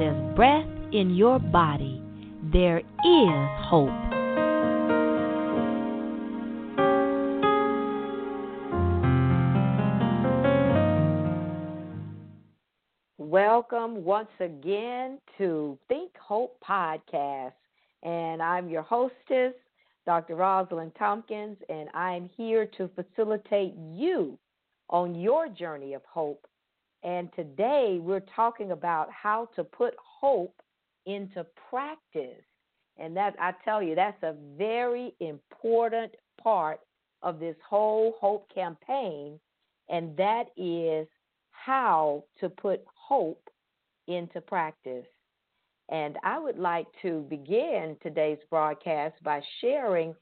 there's breath in your body, there is hope. Welcome once again to Think Hope Podcast. And I'm your hostess, Dr. Rosalind Tompkins, and I'm here to facilitate you on your journey of hope. And today we're talking about how to put hope into practice. And that I tell you, that's a very important part of this whole hope campaign, and that is how to put hope into practice. And I would like to begin today's broadcast by sharing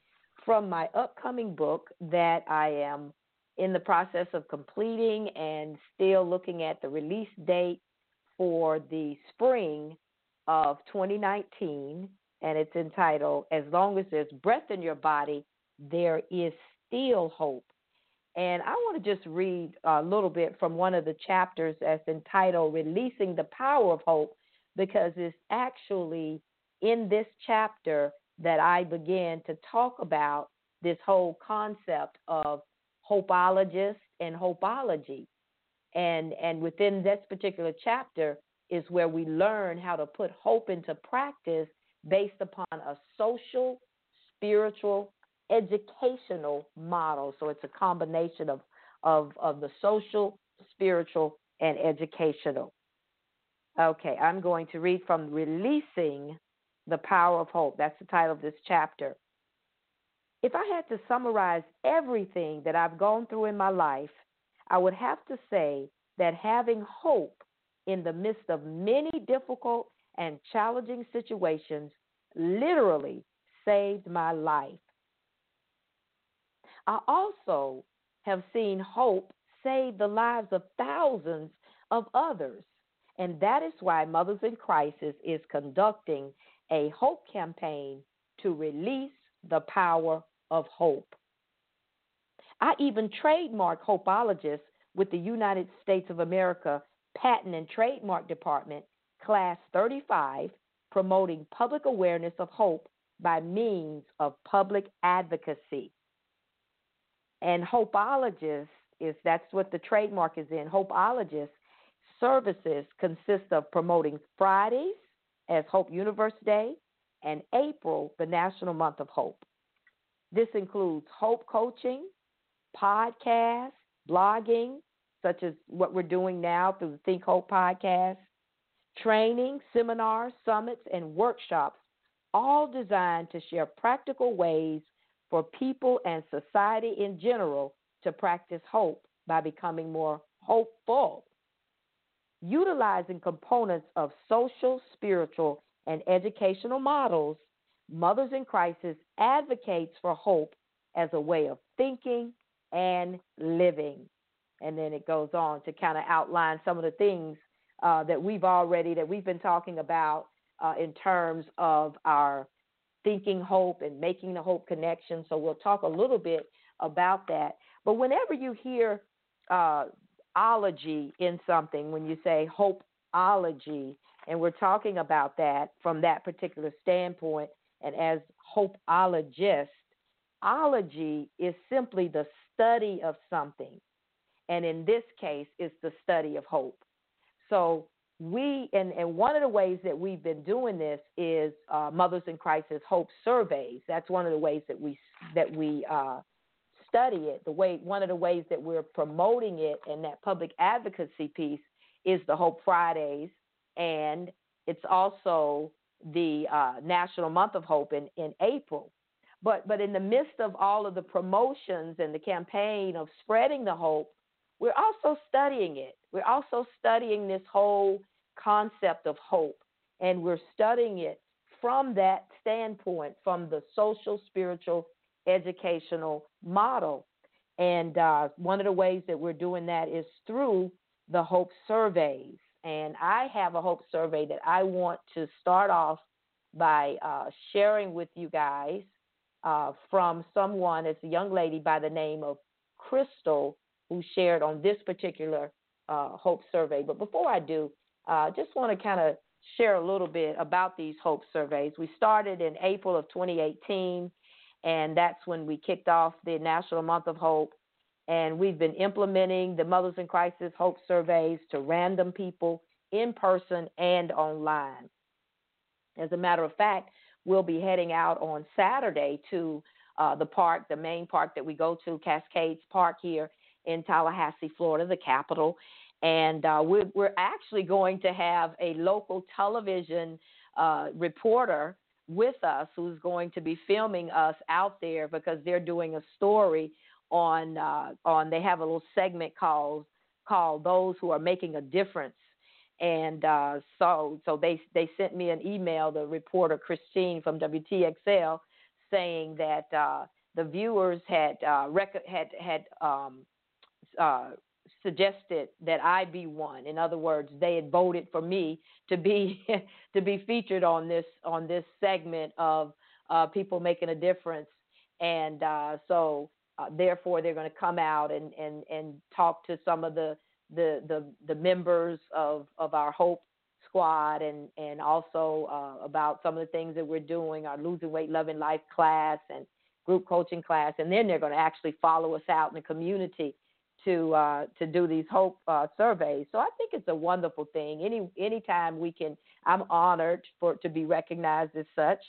from my upcoming book that I am in the process of completing and still looking at the release date for the spring of 2019. And it's entitled, As Long as There's Breath in Your Body, There Is Still Hope. And I want to just read a little bit from one of the chapters that's entitled Releasing the Power of Hope, because it's actually in this chapter that I began to talk about this whole concept of hopeologist and hopeology. And, and within this particular chapter is where we learn how to put hope into practice based upon a social, spiritual, educational model. So it's a combination of, of, of the social, spiritual, and educational. Okay, I'm going to read from Releasing the Power of Hope. That's the title of this chapter. If I had to summarize everything that I've gone through in my life, I would have to say that having hope in the midst of many difficult and challenging situations literally saved my life. I also have seen hope save the lives of thousands of others. And that is why Mothers in Crisis is conducting a hope campaign to release the power of hope. I even trademark Hopeologist with the United States of America Patent and Trademark Department, Class 35, promoting public awareness of hope by means of public advocacy. And Hopeologist is that's what the trademark is in. Hopeologist services consist of promoting Fridays as Hope Universe Day and April, the National Month of Hope. This includes hope coaching, podcasts, blogging, such as what we're doing now through the Think Hope podcast, training, seminars, summits, and workshops, all designed to share practical ways for people and society in general to practice hope by becoming more hopeful. Utilizing components of social, spiritual, and educational models, Mothers in Crisis advocates for hope as a way of thinking and living. And then it goes on to kind of outline some of the things uh, that we've already that we've been talking about uh, in terms of our thinking hope and making the hope connection. So we'll talk a little bit about that. But whenever you hear uh, ology in something, when you say hopeology, and we're talking about that from that particular standpoint, and as hopeologist, ology is simply the study of something. And in this case, it's the study of hope. So we and, and one of the ways that we've been doing this is uh, Mothers in Crisis Hope surveys. That's one of the ways that we that we uh, study it. The way one of the ways that we're promoting it and that public advocacy piece is the Hope Fridays, and it's also the uh, National Month of Hope in, in April. But but in the midst of all of the promotions and the campaign of spreading the hope, we're also studying it. We're also studying this whole concept of hope, and we're studying it from that standpoint, from the social, spiritual, educational model. And uh, one of the ways that we're doing that is through the Hope surveys. And I have a Hope survey that I want to start off by uh, sharing with you guys uh, from someone. It's a young lady by the name of Crystal who shared on this particular uh, Hope survey. But before I do, I uh, just want to kind of share a little bit about these hope surveys. We started in April of 2018, and that's when we kicked off the National Month of Hope. And we've been implementing the Mothers in Crisis Hope surveys to random people in person and online. As a matter of fact, we'll be heading out on Saturday to uh, the park, the main park that we go to, Cascades Park here in Tallahassee, Florida, the capital. And uh, we're, we're actually going to have a local television uh, reporter with us who's going to be filming us out there because they're doing a story on uh, on they have a little segment called called those who are making a difference and uh, so so they they sent me an email the reporter Christine from WTXL saying that uh, the viewers had uh, rec- had had um, uh, suggested that I be one. In other words, they had voted for me to be to be featured on this on this segment of uh, people making a difference, and so uh, therefore they're going to come out and, and and talk to some of the the the, the members of of our Hope Squad and and also uh, about some of the things that we're doing, our losing weight, loving life class and group coaching class, and then they're going to actually follow us out in the community to uh, to do these hope uh, surveys. So I think it's a wonderful thing. Any anytime we can, I'm honored for to be recognized as such,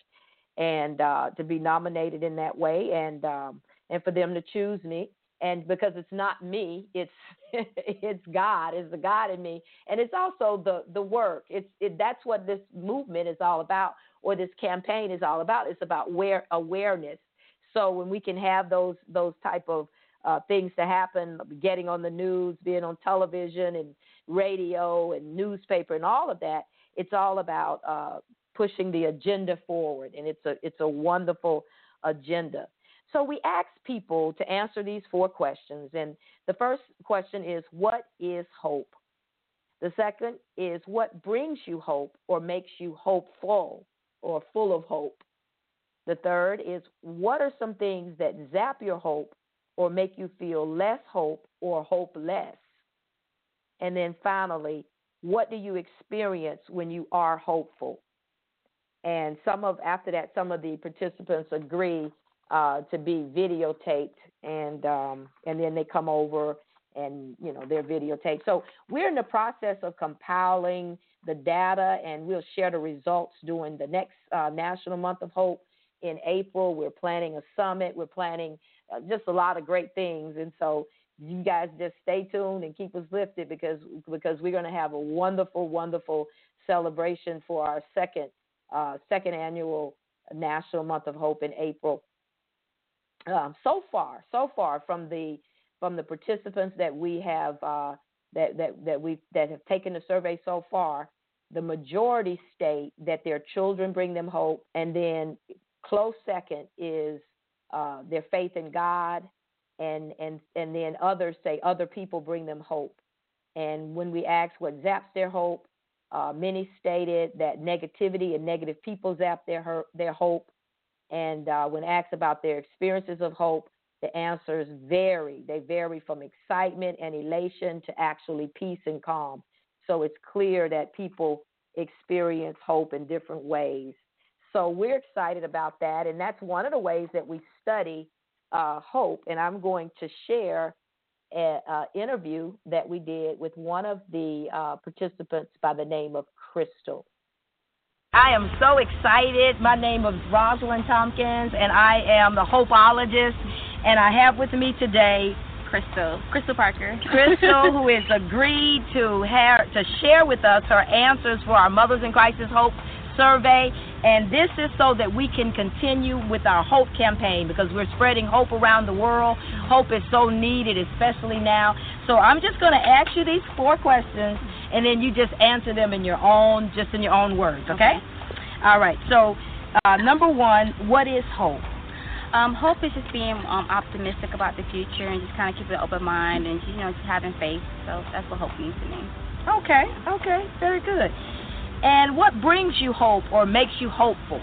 and uh, to be nominated in that way, and um, and for them to choose me. And because it's not me, it's it's God, it's the God in me, and it's also the the work. It's it, that's what this movement is all about, or this campaign is all about. It's about where awareness. So when we can have those those type of uh, things to happen, getting on the news, being on television and radio and newspaper and all of that. It's all about uh, pushing the agenda forward, and it's a it's a wonderful agenda. So we ask people to answer these four questions, and the first question is, "What is hope?" The second is, "What brings you hope or makes you hopeful or full of hope?" The third is, "What are some things that zap your hope or make you feel less hope or hopeless? And then finally, what do you experience when you are hopeful? And some of after that, some of the participants agree uh, to be videotaped, and um, and then they come over and you know they're videotaped. So we're in the process of compiling the data, and we'll share the results during the next uh, National Month of Hope in April. We're planning a summit. We're planning uh, just a lot of great things. And so you guys just stay tuned and keep us lifted because because we're going to have a wonderful, wonderful celebration for our second uh, second annual National Month of Hope in April. Um, so far, so far from the from the participants that we have uh, that that that we that have taken the survey so far, the majority state that their children bring them hope, and then close second is uh, their faith in God, and and and then others say other people bring them hope. And when we ask what zaps their hope, uh, many stated that negativity and negative people zap their their hope. And uh, when asked about their experiences of hope, the answers vary. They vary from excitement and elation to actually peace and calm. So it's clear that people experience hope in different ways. So we're excited about that, and that's one of the ways that we study uh, hope. And I'm going to share an interview that we did with one of the uh, participants by the name of Crystal. I am so excited. My name is Rosalind Tompkins, and I am the Hopeologist. And I have with me today Crystal. Crystal Parker. Crystal, who has agreed to have, to share with us her answers for our Mothers in Crisis Hope survey. And this is so that we can continue with our hope campaign because we're spreading hope around the world. Hope is so needed, especially now. So I'm just going to ask you these four questions, and then you just answer them in your own, just in your own words. Okay? okay. All right. So uh, number one, what is hope? Um, hope is just being um, optimistic about the future and just kind of keeping an open mind and you know just having faith. So that's what hope means to me. Okay. Okay. Very good. And what brings you hope or makes you hopeful?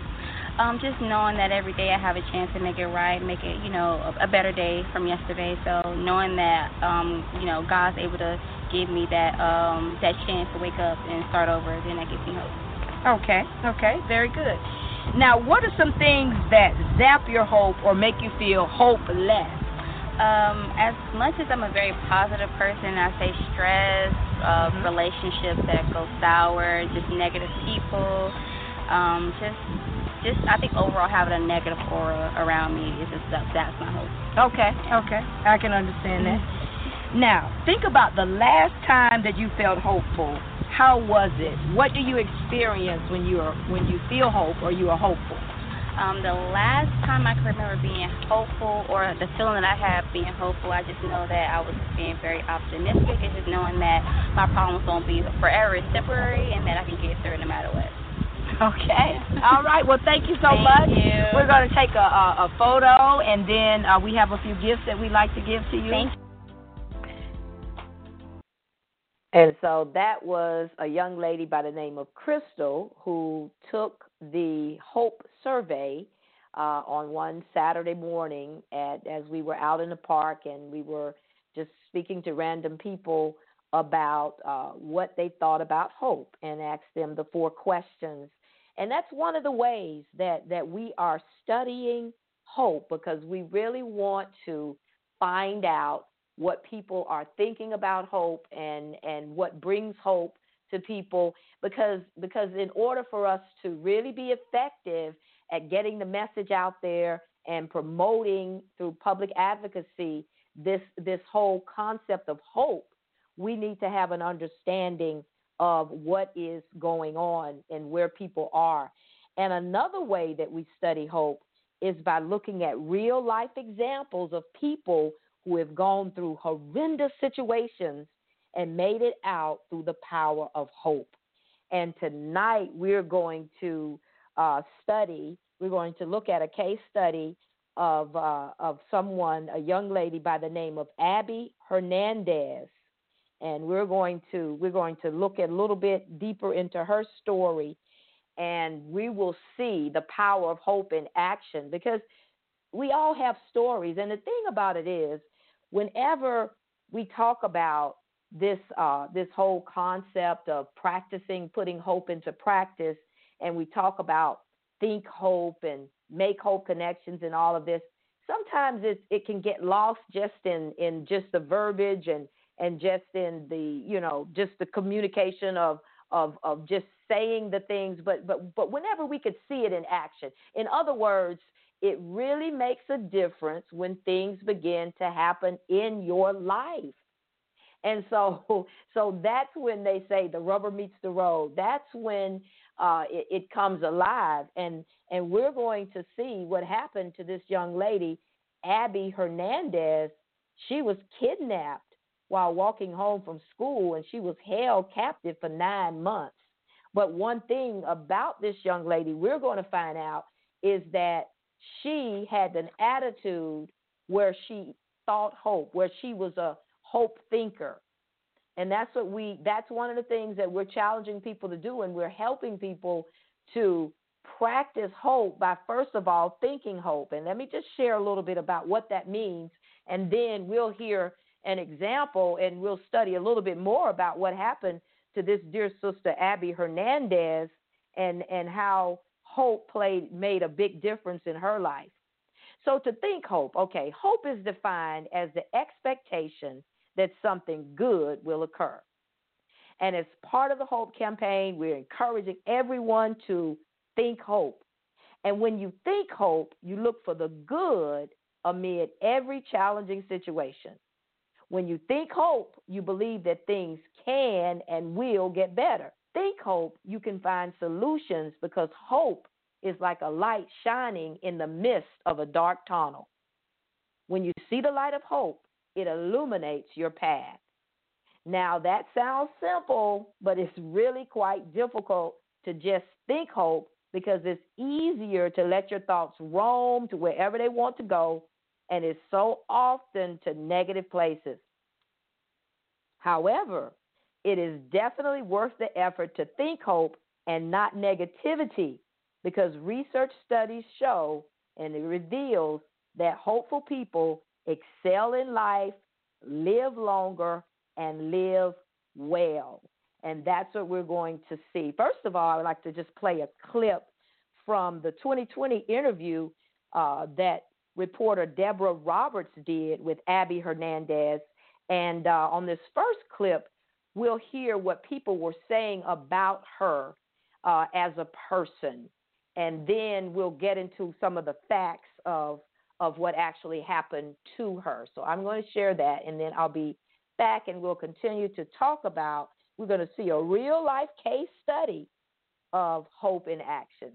Um, just knowing that every day I have a chance to make it right, make it, you know, a, a better day from yesterday. So knowing that, um, you know, God's able to give me that um, that chance to wake up and start over, then that gives me hope. Okay, okay, very good. Now, what are some things that zap your hope or make you feel hopeless? Um, as much as I'm a very positive person, I say stress, uh, mm-hmm. relationships that go sour, just negative people, um, just, just I think overall having a negative aura around me is just that's my hope. Okay, okay, I can understand that. Now, think about the last time that you felt hopeful. How was it? What do you experience when you are when you feel hope or you are hopeful? Um, the last time I can remember being hopeful or the feeling that I have being hopeful, I just know that I was being very optimistic and just knowing that my problems won't be forever, it's temporary, and that I can get through it no matter what. Okay. All right. Well, thank you so much. thank much. You. We're going to take a, a, a photo, and then uh, we have a few gifts that we'd like to give to you. Thank you. And so that was a young lady by the name of Crystal who took the Hope survey uh, on one Saturday morning at as we were out in the park and we were just speaking to random people about uh, what they thought about hope and asked them the four questions. And that's one of the ways that, that we are studying hope because we really want to find out what people are thinking about hope and and what brings hope to people. Because because in order for us to really be effective at getting the message out there and promoting through public advocacy this this whole concept of hope we need to have an understanding of what is going on and where people are. And another way that we study hope is by looking at real life examples of people who have gone through horrendous situations and made it out through the power of hope. And tonight we're going to uh, study, we're going to look at a case study of, uh, of someone, a young lady by the name of Abby Hernandez. And we're going to we're going to look a little bit deeper into her story and we will see the power of hope in action because we all have stories and the thing about it is whenever we talk about this uh, this whole concept of practicing putting hope into practice, and we talk about think hope and make hope connections and all of this. Sometimes it it can get lost just in in just the verbiage and and just in the you know just the communication of of of just saying the things but but but whenever we could see it in action in other words it really makes a difference when things begin to happen in your life. And so, so that's when they say the rubber meets the road. That's when uh, it, it comes alive. And and we're going to see what happened to this young lady, Abby Hernandez. She was kidnapped while walking home from school, and she was held captive for nine months. But one thing about this young lady, we're going to find out is that she had an attitude where she thought hope, where she was a hope thinker. And that's what we that's one of the things that we're challenging people to do and we're helping people to practice hope by first of all thinking hope. And let me just share a little bit about what that means and then we'll hear an example and we'll study a little bit more about what happened to this dear sister Abby Hernandez and and how hope played made a big difference in her life. So to think hope, okay, hope is defined as the expectation that something good will occur. And as part of the hope campaign, we're encouraging everyone to think hope. And when you think hope, you look for the good amid every challenging situation. When you think hope, you believe that things can and will get better think hope, you can find solutions because hope is like a light shining in the midst of a dark tunnel. When you see the light of hope, it illuminates your path. Now, that sounds simple, but it's really quite difficult to just think hope because it's easier to let your thoughts roam to wherever they want to go, and it's so often to negative places. However, it is definitely worth the effort to think hope and not negativity because research studies show and it reveals that hopeful people excel in life, live longer, and live well. And that's what we're going to see. First of all, I'd like to just play a clip from the 2020 interview uh, that reporter Deborah Roberts did with Abby Hernandez. And uh, on this first clip, we'll hear what people were saying about her uh, as a person. And then we'll get into some of the facts of, of what actually happened to her. So I'm going to share that, and then I'll be back and we'll continue to talk about. We're going to see a real life case study of hope in action.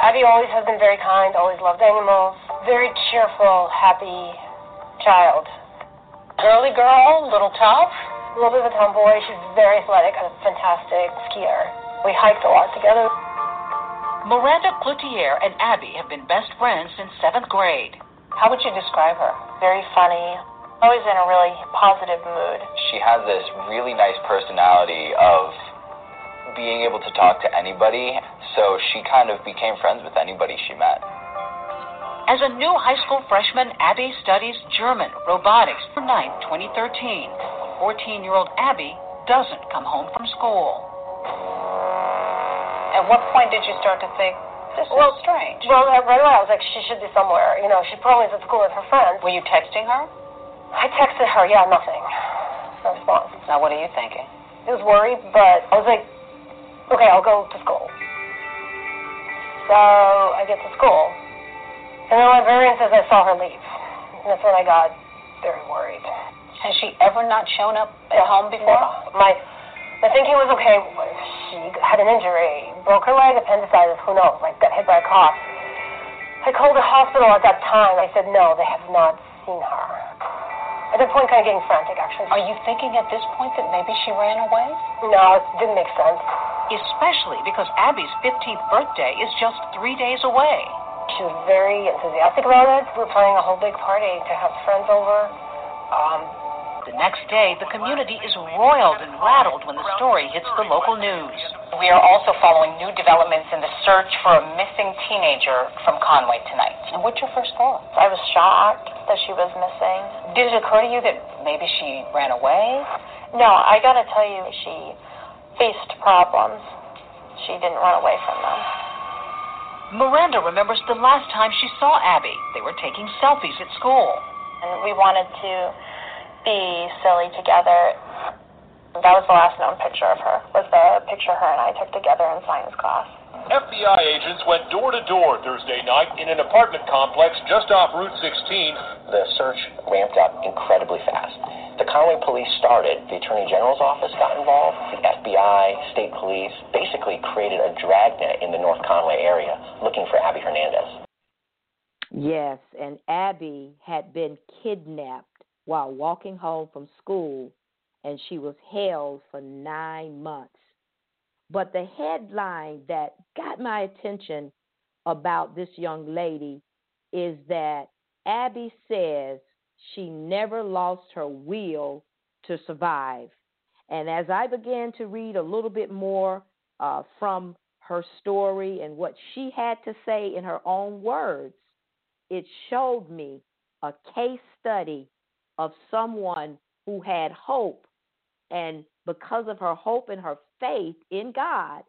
Abby always has been very kind, always loved animals, very cheerful, happy child. Girly girl, little tough, little bit of a tomboy. She's very athletic, a fantastic skier. We hiked a lot together. Miranda Cloutier and Abby have been best friends since seventh grade. How would you describe her? Very funny, always in a really positive mood. She has this really nice personality of being able to talk to anybody, so she kind of became friends with anybody she met. As a new high school freshman, Abby studies German robotics for 9th, 2013. 14 year old Abby doesn't come home from school. At what point did you start to think, this well, is strange? Well, right away I was like, she should be somewhere. You know, she probably is at school with her friends. Were you texting her? I texted her, yeah, nothing. No response. Now, what are you thinking? I was worried, but I was like, okay, I'll go to school. So I get to school, and the librarian says I saw her leave. And that's when I got very worried. Has she ever not shown up at home before? No. My, my thinking was, okay, she had an injury, broke her leg, appendicitis, who knows, like got hit by a car. I called the hospital at that time. I said, no, they have not seen her. At that point, kind of getting frantic, actually. Are you thinking at this point that maybe she ran away? No, it didn't make sense. Especially because Abby's 15th birthday is just three days away. She was very enthusiastic about it. We were planning a whole big party to have friends over. Um, the next day, the community is roiled and rattled when the story hits the local news. We are also following new developments in the search for a missing teenager from Conway tonight. And what's your first thought? I was shocked that she was missing. Did it occur to you that maybe she ran away? No, I gotta tell you, she faced problems. She didn't run away from them. Miranda remembers the last time she saw Abby. They were taking selfies at school. And we wanted to be silly together. That was the last known picture of her, was the picture her and I took together in science class. FBI agents went door to door Thursday night in an apartment complex just off Route 16. The search ramped up incredibly fast. The Conway police started, the Attorney General's office got involved, the FBI, state police, basically created a dragnet in the North Conway area looking for Abby Hernandez. Yes, and Abby had been kidnapped while walking home from school, and she was held for nine months. But the headline that got my attention about this young lady is that Abby says she never lost her will to survive. And as I began to read a little bit more uh, from her story and what she had to say in her own words, it showed me a case study of someone who had hope. And because of her hope and her faith in God,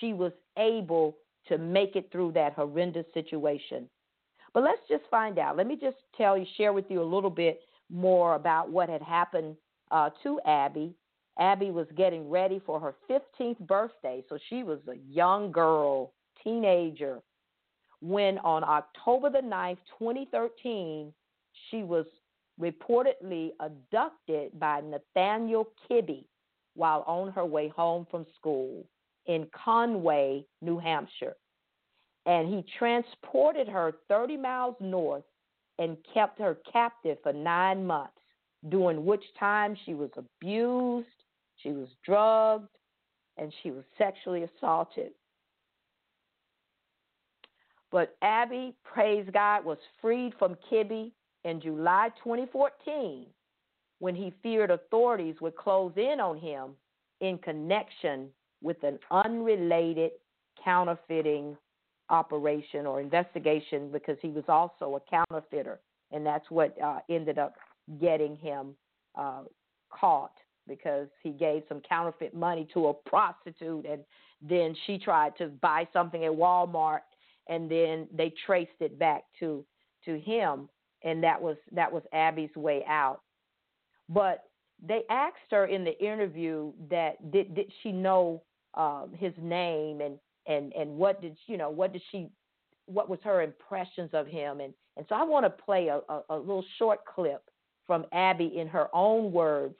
she was able to make it through that horrendous situation. But let's just find out. Let me just tell you, share with you a little bit more about what had happened uh, to Abby. Abby was getting ready for her 15th birthday, so she was a young girl, teenager, when on October the 9th, 2013, she was reportedly abducted by Nathaniel Kibbe while on her way home from school in Conway, New Hampshire. And he transported her 30 miles north and kept her captive for nine months, during which time she was abused, she was drugged, and she was sexually assaulted. But Abby, praise God, was freed from Kibbe in July 2014 when he feared authorities would close in on him in connection with an unrelated counterfeiting operation or investigation because he was also a counterfeiter, and that's what uh, ended up getting him uh, caught because he gave some counterfeit money to a prostitute and then she tried to buy something at Walmart and then they traced it back to to him and that was that was Abby's way out. But they asked her in the interview that did did she know um, his name and and and what did you know what did she what was her impressions of him and and so I want to play a, a, a little short clip from Abby in her own words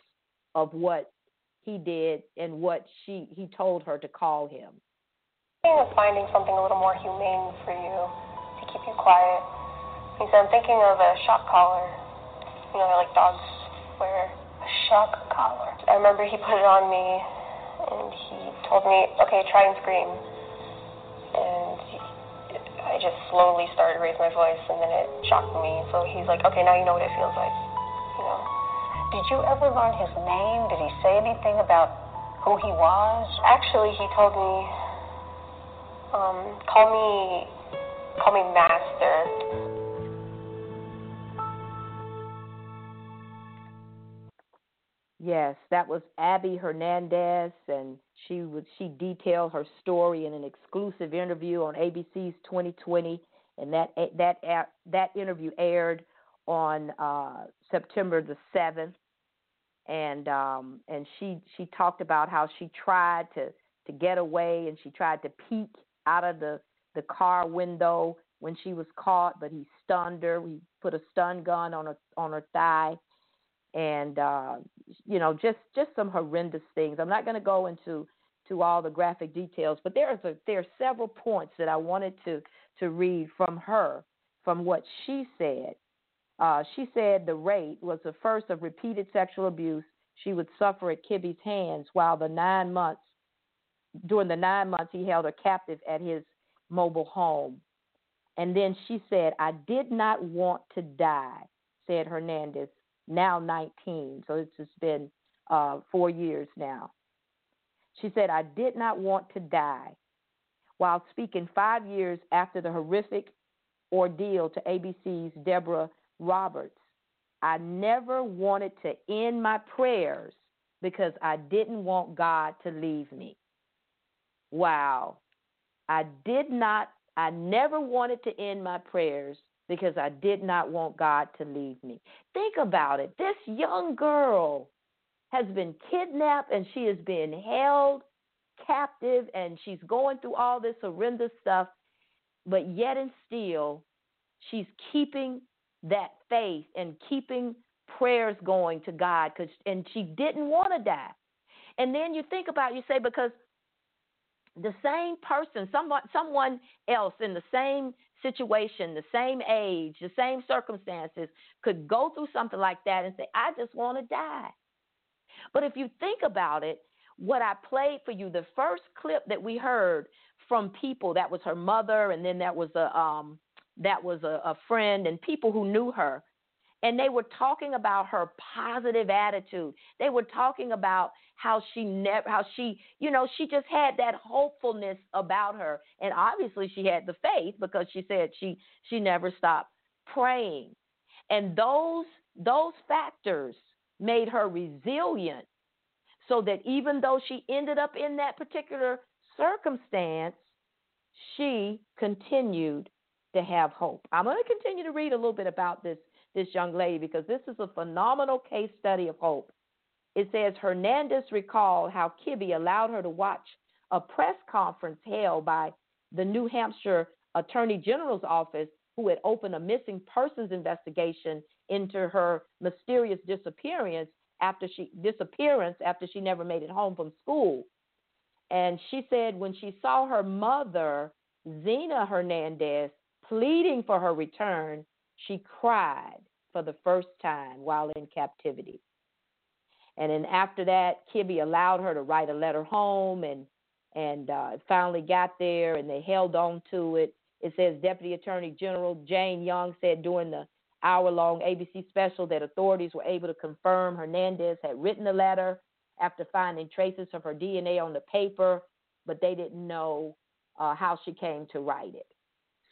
of what he did and what she he told her to call him. Finding something a little more humane for you to keep you quiet. He said, I'm thinking of a shock collar. You know, like dogs wear. A shock collar. I remember he put it on me and he told me, okay, try and scream. And he, I just slowly started to raise my voice and then it shocked me. So he's like, okay, now you know what it feels like. You know. Did you ever learn his name? Did he say anything about who he was? Actually, he told me, um, call me, call me master. Yes, that was Abby Hernandez, and she would she detailed her story in an exclusive interview on ABC's 2020, and that that that interview aired on uh, September the seventh, and um, and she she talked about how she tried to to get away, and she tried to peek out of the the car window when she was caught, but he stunned her. He put a stun gun on her on her thigh and uh, you know just just some horrendous things. I'm not going to go into to all the graphic details, but there is a, there are several points that I wanted to to read from her from what she said. Uh, she said the rape was the first of repeated sexual abuse she would suffer at Kibbe's hands while the nine months during the nine months he held her captive at his mobile home. And then she said, I did not want to die, said Hernandez now 19. So it's just been uh, four years now. She said, I did not want to die. While speaking five years after the horrific ordeal to ABC's Deborah Roberts, I never wanted to end my prayers because I didn't want God to leave me. Wow. I did not, I never wanted to end my prayers because I did not want God to leave me. Think about it. This young girl has been kidnapped and she is being held captive and she's going through all this horrendous stuff, but yet and still, she's keeping that faith and keeping prayers going to God cause, and she didn't want to die. And then you think about you say because the same person, someone someone else in the same situation, the same age, the same circumstances could go through something like that and say, I just want to die. But if you think about it, what I played for you, the first clip that we heard from people, that was her mother, and then that was a um, that was a, a friend and people who knew her and they were talking about her positive attitude. They were talking about how she never, how she, you know, she just had that hopefulness about her, and obviously she had the faith because she said she she never stopped praying, and those those factors made her resilient, so that even though she ended up in that particular circumstance, she continued to have hope. I'm going to continue to read a little bit about this this young lady because this is a phenomenal case study of hope. It says Hernandez recalled how Kibbe allowed her to watch a press conference held by the New Hampshire Attorney General's office, who had opened a missing persons investigation into her mysterious disappearance after she disappearance after she never made it home from school. And she said when she saw her mother, Zena Hernandez, pleading for her return, she cried for the first time while in captivity. And then after that, Kibbe allowed her to write a letter home and and uh, finally got there and they held on to it. It says Deputy Attorney General Jane Young said during the hour long ABC special that authorities were able to confirm Hernandez had written the letter after finding traces of her DNA on the paper, but they didn't know uh, how she came to write it.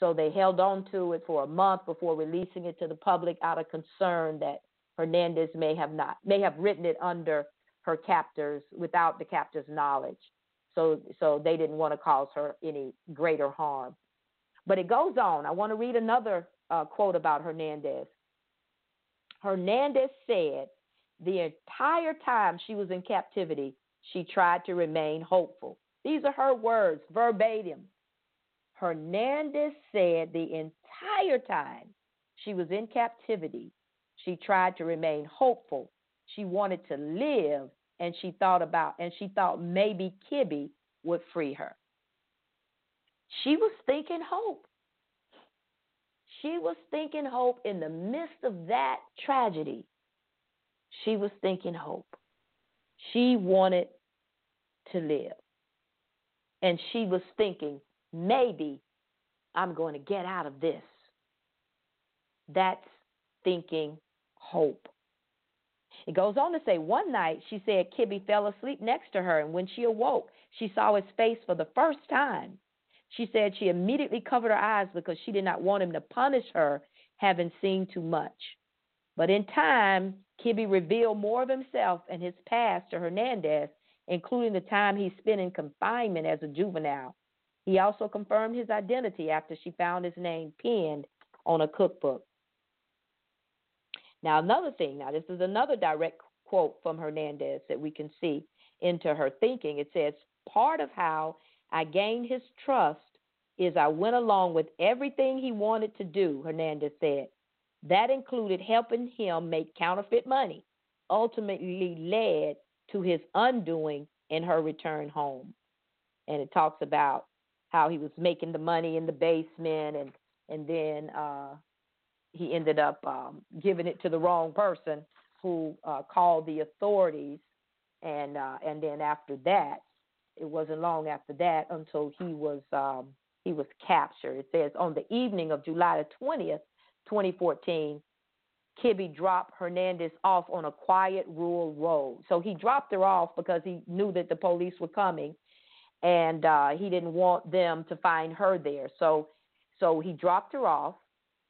So they held on to it for a month before releasing it to the public out of concern that Hernandez may have not may have written it under her captors without the captors' knowledge. So, so they didn't want to cause her any greater harm. But it goes on. I want to read another uh, quote about Hernandez. Hernandez said, the entire time she was in captivity, she tried to remain hopeful. These are her words, verbatim. Hernandez said the entire time she was in captivity, she tried to remain hopeful. She wanted to live and she thought about and she thought maybe Kibbe would free her. She was thinking hope. She was thinking hope in the midst of that tragedy. She was thinking hope. She wanted to live. And she was thinking, maybe I'm going to get out of this. That's thinking hope. It goes on to say one night she said Kibbe fell asleep next to her, and when she awoke, she saw his face for the first time. She said she immediately covered her eyes because she did not want him to punish her having seen too much. But in time, Kibbe revealed more of himself and his past to Hernandez, including the time he spent in confinement as a juvenile. He also confirmed his identity after she found his name pinned on a cookbook. Now, another thing, now, this is another direct quote from Hernandez that we can see into her thinking. It says, Part of how I gained his trust is I went along with everything he wanted to do, Hernandez said. That included helping him make counterfeit money, ultimately led to his undoing in her return home. And it talks about how he was making the money in the basement and and then uh, he ended up um, giving it to the wrong person who uh, called the authorities and uh, and then after that it wasn't long after that until he was um, he was captured. It says on the evening of July the twentieth, 2014, Kibbe dropped Hernandez off on a quiet rural road. So he dropped her off because he knew that the police were coming, and uh, he didn't want them to find her there. So so he dropped her off,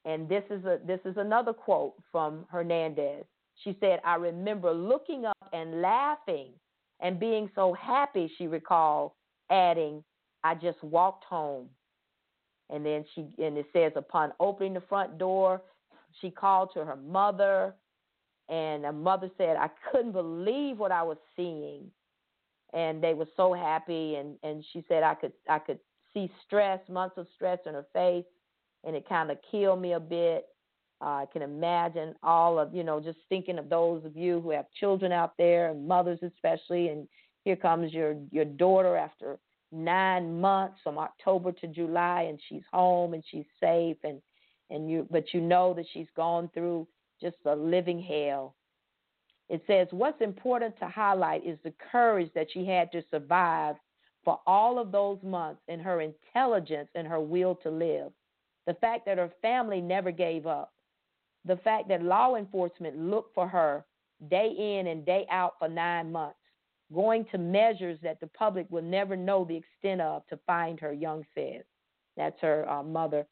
and this is a this is another quote from Hernandez. She said, "I remember looking up and laughing and being so happy." She recalled, adding, "I just walked home." And then she and it says upon opening the front door, she called to her mother, and the mother said, "I couldn't believe what I was seeing." And they were so happy, and and she said, "I could I could see stress, months of stress in her face, and it kind of killed me a bit." Uh, I can imagine all of you know just thinking of those of you who have children out there and mothers especially, and here comes your your daughter after nine months from October to July, and she's home and she's safe, and and you but you know that she's gone through just a living hell. It says what's important to highlight is the courage that she had to survive for all of those months and her intelligence and her will to live. The fact that her family never gave up. The fact that law enforcement looked for her day in and day out for nine months going to measures that the public will never know the extent of to find her, Young says. That's her uh, mother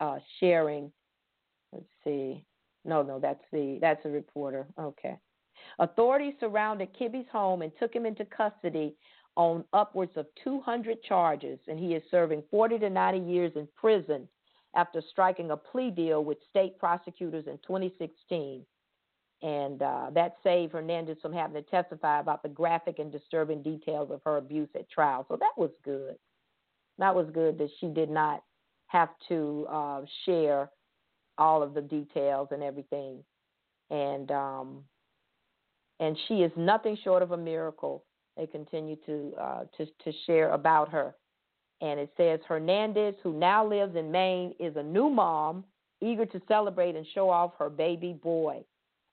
uh, sharing. Let's see. No, no, that's the that's a reporter. Okay. Authorities surrounded Kibbe's home and took him into custody on upwards of 200 charges, and he is serving 40 to 90 years in prison after striking a plea deal with state prosecutors in 2016 and uh, that saved Hernandez from having to testify about the graphic and disturbing details of her abuse at trial. So that was good. That was good that she did not have to uh, share all of the details and everything, and um, and she is nothing short of a miracle. They continue to uh, to to share about her, and it says Hernandez, who now lives in Maine, is a new mom, eager to celebrate and show off her baby boy.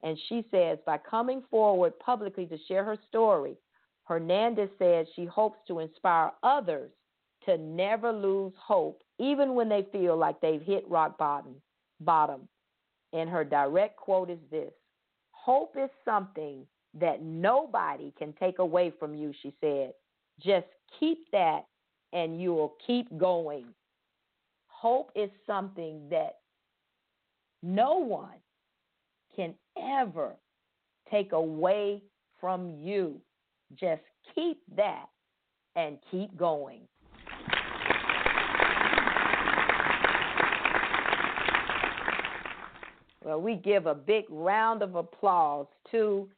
And she says, by coming forward publicly to share her story, Hernandez says she hopes to inspire others to never lose hope, even when they feel like they've hit rock bottom. Bottom. And her direct quote is this Hope is something that nobody can take away from you, she said. Just keep that and you will keep going. Hope is something that no one can ever take away from you. Just keep that and keep going. Well, we give a big round of applause to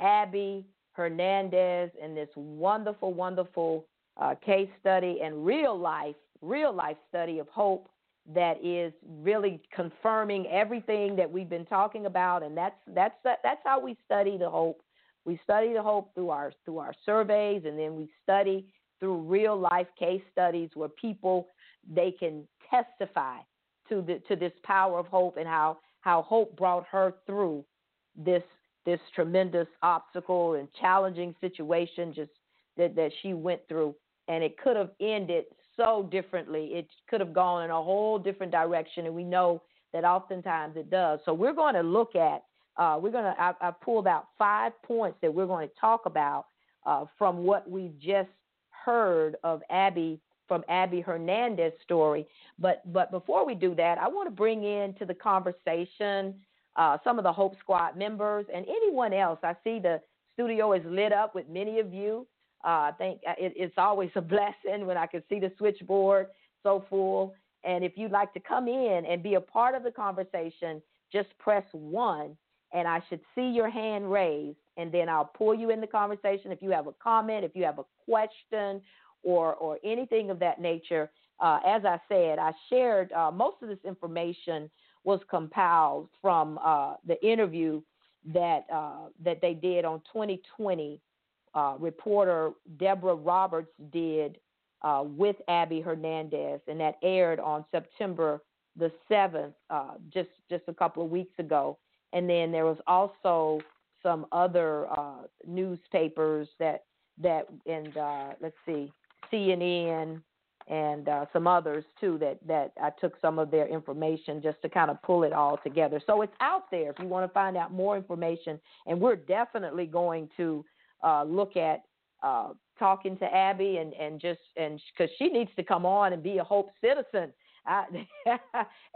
Abby Hernandez and this wonderful, wonderful uh, case study and real life, real life study of hope that is really confirming everything that we've been talking about, and that's that's that's how we study the hope. We study the hope through our through our surveys, and then we study through real life case studies where people they can testify to the to this power of hope and how how hope brought her through this this tremendous obstacle and challenging situation just that, that she went through. And it could have ended so differently. It could have gone in a whole different direction and we know that oftentimes it does. So we're going to look at uh, we're going to I, pulled out five points that we're going to talk about uh, from what we just heard of abby from Abby Hernandez's story. But but before we do that, I want to bring into the conversation uh, some of the Hope Squad members and anyone else. I see the studio is lit up with many of you. Uh, I think uh, it, it's always a blessing when I can see the switchboard so full. And if you'd like to come in and be a part of the conversation, just press one, and I should see your hand raised, and then I'll pull you in the conversation. If you have a comment, if you have a question, or or anything of that nature. Uh, as I said, I shared uh, most of this information was compiled from uh, the interview that uh, that they did on 20/20. Uh, reporter Deborah Roberts did uh, with Abby Hernandez, and that aired on September the 7th, just just a couple of weeks ago. And then there was also some other newspapers that that and let's see CNN and uh, some others too that that I took some of their information just to kind of pull it all together. So it's out there if you want to find out more information, and we're definitely going to uh, look at uh, talking to Abby and and just and because she needs to come on and be a Hope citizen. I,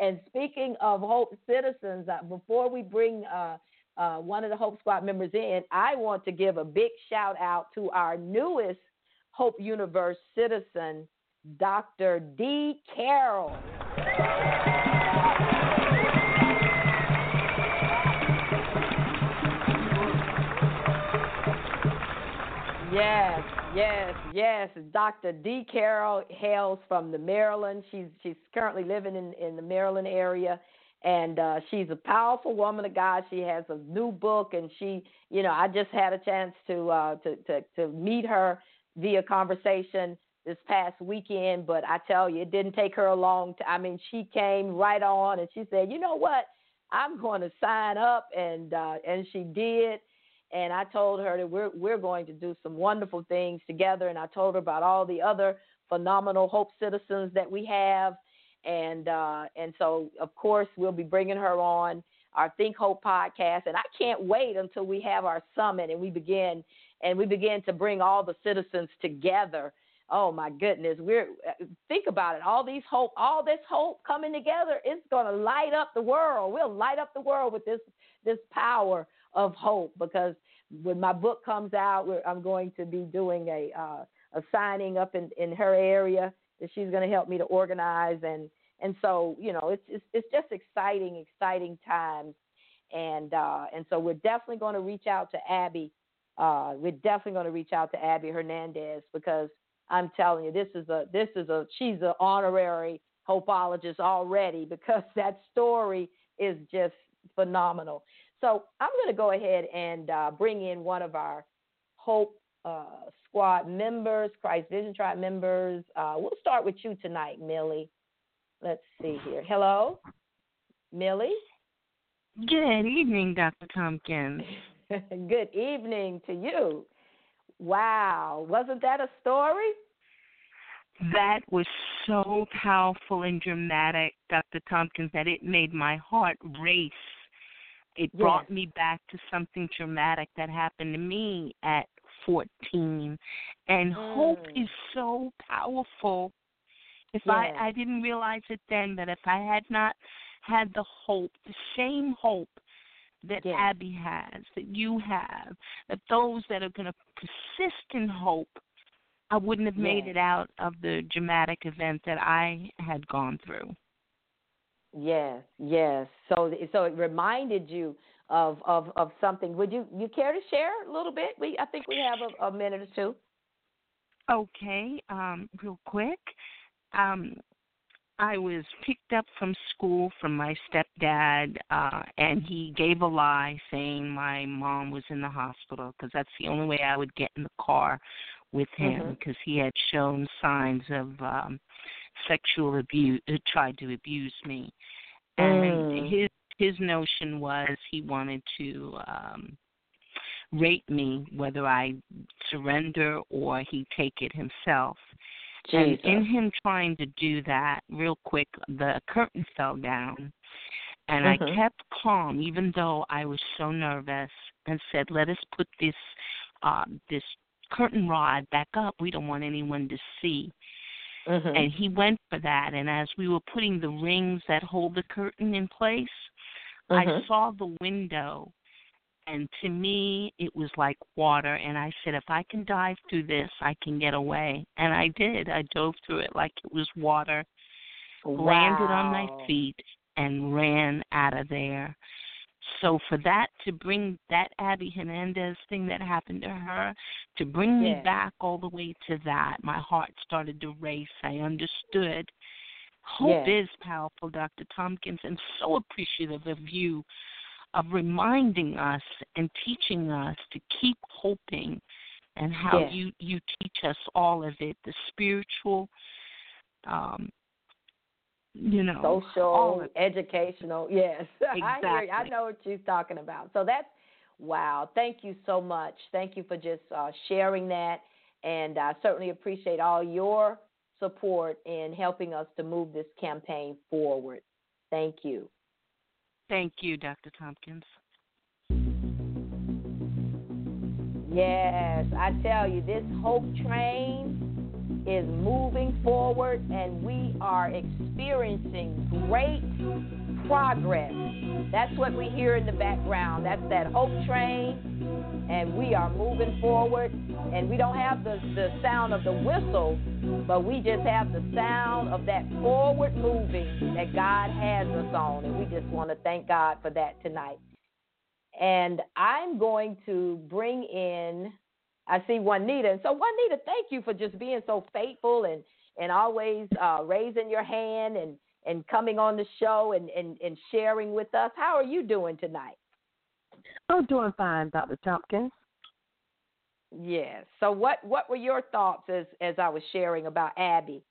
and speaking of Hope citizens, uh, before we bring uh, uh, one of the Hope Squad members in, I want to give a big shout out to our newest Hope Universe citizen, Dr. D. Carroll. Yes, yes, yes. Dr. D. Carroll hails from the Maryland. She's she's currently living in, in the Maryland area and uh, she's a powerful woman of God. She has a new book, and she, you know, I just had a chance to uh, to, to to meet her via conversation this past weekend, but I tell you, it didn't take her a long time. I mean, she came right on and she said, "You know what? I'm going to sign up," and uh, and she did. And I told her that we're we're going to do some wonderful things together. And I told her about all the other phenomenal Hope citizens that we have, and uh, and so of course we'll be bringing her on our Think Hope podcast. And I can't wait until we have our summit and we begin and we begin to bring all the citizens together. Oh my goodness, we're think about it. All these hope, all this hope coming together, it's going to light up the world. We'll light up the world with this this power of hope because when my book comes out, I'm going to be doing a uh, a signing up in in her area that she's going to help me to organize and and so you know it's it's, it's just exciting exciting times and uh, and so we're definitely going to reach out to Abby uh, we're definitely going to reach out to Abby Hernandez because I'm telling you, this is a this is a she's an honorary hopeologist already because that story is just phenomenal. So I'm going to go ahead and uh, bring in one of our Hope uh, Squad members, Christ Vision Tribe members. Uh, we'll start with you tonight, Millie. Let's see here. Hello, Millie. Good evening, Dr. Tompkins. Good evening to you. Wow, wasn't that a story? That was so powerful and dramatic, Dr. Tompkins, that it made my heart race. It yes. brought me back to something dramatic that happened to me at 14. And mm. hope is so powerful. If yes. I I didn't realize it then that if I had not had the hope, the same hope that yes. Abby has, that you have, that those that are going to persist in hope, I wouldn't have made yes. it out of the dramatic event that I had gone through. Yes, yes. So, so it reminded you of of of something. Would you you care to share a little bit? We I think we have a, a minute or two. Okay, um, real quick. Um, I was picked up from school from my stepdad, uh, and he gave a lie saying my mom was in the hospital because that's the only way I would get in the car with him because mm-hmm. he had shown signs of um, sexual abuse, uh, tried to abuse me, and mm. his his notion was he wanted to um rape me whether I surrender or he take it himself. Jesus. And in him trying to do that, real quick, the curtain fell down. And mm-hmm. I kept calm, even though I was so nervous, and said, "Let us put this uh, this curtain rod back up. We don't want anyone to see." Mm-hmm. And he went for that. And as we were putting the rings that hold the curtain in place, mm-hmm. I saw the window and to me it was like water and i said if i can dive through this i can get away. And i did. I dove through it like it was water wow. landed on my feet and ran out of there. So for that to bring that abby hernandez thing that happened to her to bring me back all the way to that my heart started to race. I understood. Yes. hope is powerful dr tompkins and so appreciative of you of reminding us and teaching us to keep hoping and how you you teach us all of it the spiritual um you know social educational yes. Exactly. i hear you. i know what you're talking about. So that's wow. Thank you so much. Thank you for just uh, sharing that. And i certainly appreciate all your support in helping us to move this campaign forward. Thank you Thank you, Dr. Tompkins. Yes, I tell you, this hope train is moving forward and we are experiencing great progress. That's what we hear in the background. That's that hope train, and we are moving forward. And we don't have the, the sound of the whistle, but we just have the sound of that forward moving that God has us on. And we just want to thank God for that tonight. And I'm going to bring in, I see Juanita. And so, Juanita, thank you for just being so faithful and, and always uh, raising your hand and and coming on the show and, and, and sharing with us. How are you doing tonight? I'm doing fine, Dr. Tompkins. Yes. So what, what were your thoughts as, as I was sharing about Abby?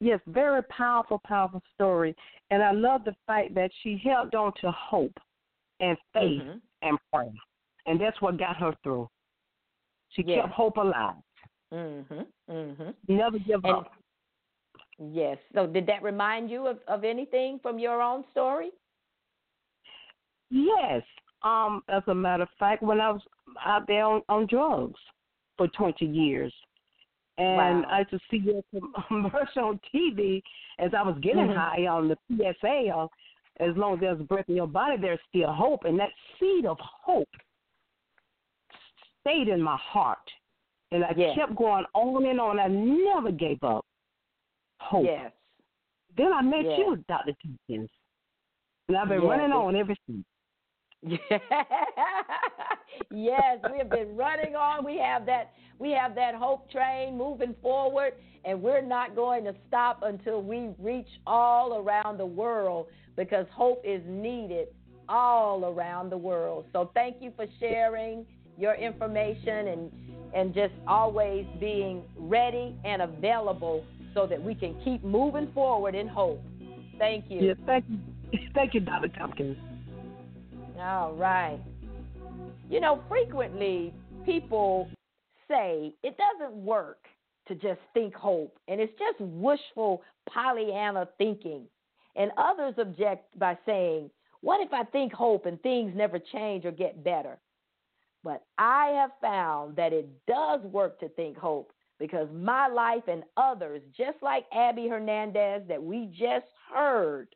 Yes, very powerful, powerful story. And I love the fact that she held on to hope and faith mm-hmm. and prayer. And that's what got her through. She kept hope alive. Mhm. Mhm. Never give and, up. Yes. So did that remind you of, of anything from your own story? Yes. Um, as a matter of fact, when I was out there on, on drugs for 20 years, and wow. I used to see your commercial on TV as I was getting mm-hmm. high on the PSA. Uh, as long as there's breath in your body, there's still hope, and that seed of hope stayed in my heart, and I yes. kept going on and on. I never gave up hope. Yes. Then I met yes. you, Dr. Tompkins, and I've been yes. running on ever since. yes, we have been running on. We have that we have that hope train moving forward and we're not going to stop until we reach all around the world because hope is needed all around the world. So thank you for sharing your information and and just always being ready and available so that we can keep moving forward in hope. Thank you. Yeah, thank you. Thank you, Dr. Tompkins. All right. You know, frequently people say it doesn't work to just think hope, and it's just wishful Pollyanna thinking. And others object by saying, What if I think hope and things never change or get better? But I have found that it does work to think hope because my life and others, just like Abby Hernandez that we just heard,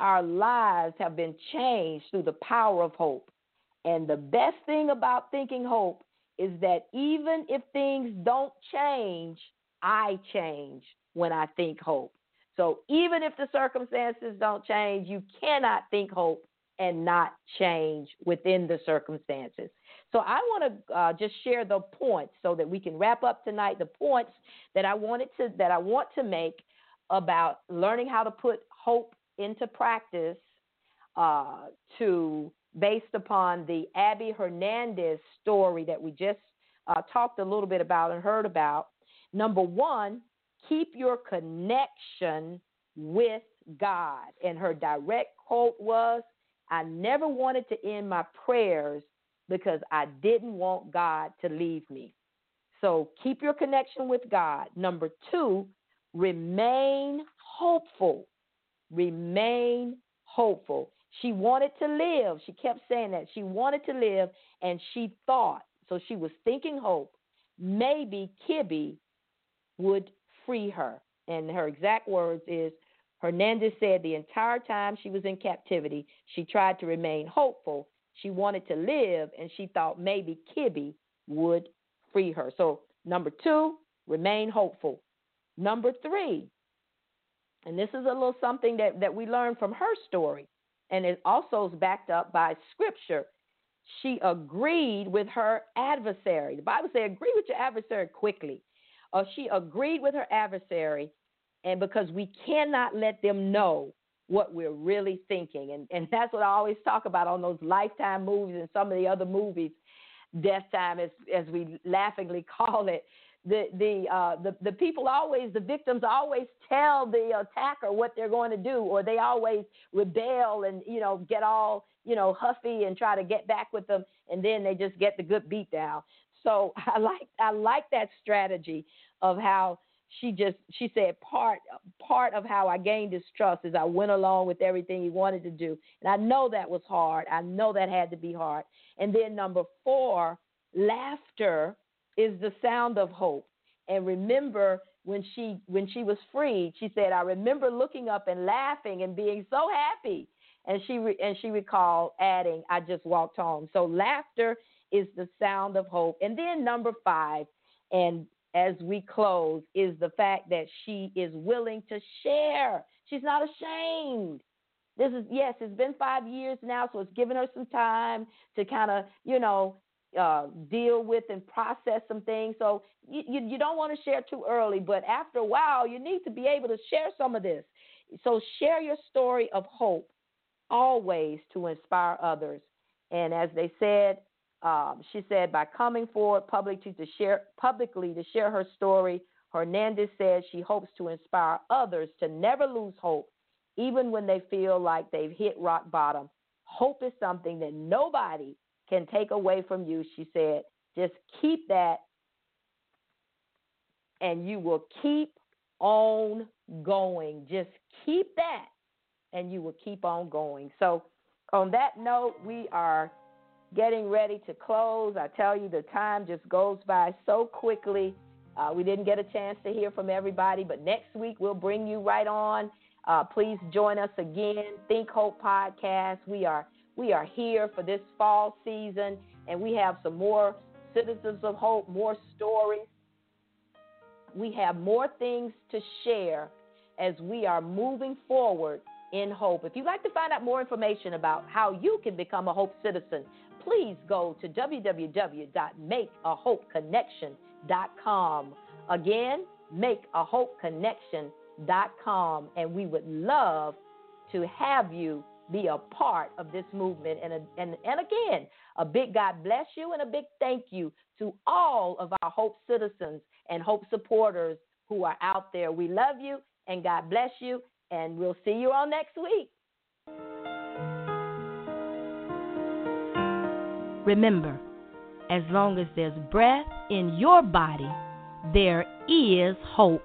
our lives have been changed through the power of hope. And the best thing about thinking hope is that even if things don't change, I change when I think hope. So even if the circumstances don't change, you cannot think hope and not change within the circumstances. So I want to uh, just share the points so that we can wrap up tonight. The points that I wanted to that I want to make about learning how to put hope into practice uh, to based upon the Abby Hernandez story that we just uh, talked a little bit about and heard about. Number one, keep your connection with God. And her direct quote was, I never wanted to end my prayers because I didn't want God to leave me. So keep your connection with God. Number two, remain hopeful. Remain hopeful. She wanted to live. She kept saying that. She wanted to live, and she thought, so she was thinking hope, maybe Kibby would free her. And her exact words is Hernandez said the entire time she was in captivity, she tried to remain hopeful. She wanted to live, and she thought maybe Kibby would free her. So, number two, remain hopeful. Number three, and this is a little something that, that we learned from her story, and it also is backed up by scripture. She agreed with her adversary. The Bible says, agree with your adversary quickly. Uh, she agreed with her adversary, and because we cannot let them know what we're really thinking. And, and that's what I always talk about on those Lifetime movies and some of the other movies, Death Time, as, as we laughingly call it the the uh, the the people always the victims always tell the attacker what they're going to do, or they always rebel and you know get all you know huffy and try to get back with them, and then they just get the good beat down. So I like I like that strategy of how she just she said part part of how I gained his trust is I went along with everything he wanted to do, and I know that was hard. I know that had to be hard. And then number four, laughter is the sound of hope. And remember when she when she was freed, she said, "I remember looking up and laughing and being so happy." And she re- and she recalled adding, "I just walked home." So laughter is the sound of hope. And then number 5, and as we close is the fact that she is willing to share. She's not ashamed. This is yes, it's been 5 years now, so it's given her some time to kind of, you know, uh, deal with and process some things. So you, you, you don't want to share too early, but after a while, you need to be able to share some of this. So share your story of hope always to inspire others. And as they said, um, she said by coming forward publicly to share publicly to share her story, Hernandez said she hopes to inspire others to never lose hope, even when they feel like they've hit rock bottom. Hope is something that nobody can take away from you. She said, just keep that and you will keep on going. Just keep that and you will keep on going. So, on that note, we are getting ready to close. I tell you, the time just goes by so quickly. Uh, we didn't get a chance to hear from everybody, but next week we'll bring you right on. Uh, please join us again. Think Hope Podcast. We are we are here for this fall season, and we have some more Citizens of Hope, more stories. We have more things to share as we are moving forward in hope. If you'd like to find out more information about how you can become a Hope citizen, please go to www.makeahopeconnection.com. Again, makeahopeconnection.com, and we would love to have you be a part of this movement. And, and, and again, a big God bless you and a big thank you to all of our Hope citizens and Hope supporters who are out there. We love you and God bless you, and we'll see you all next week. Remember, as long as there's breath in your body, there is hope.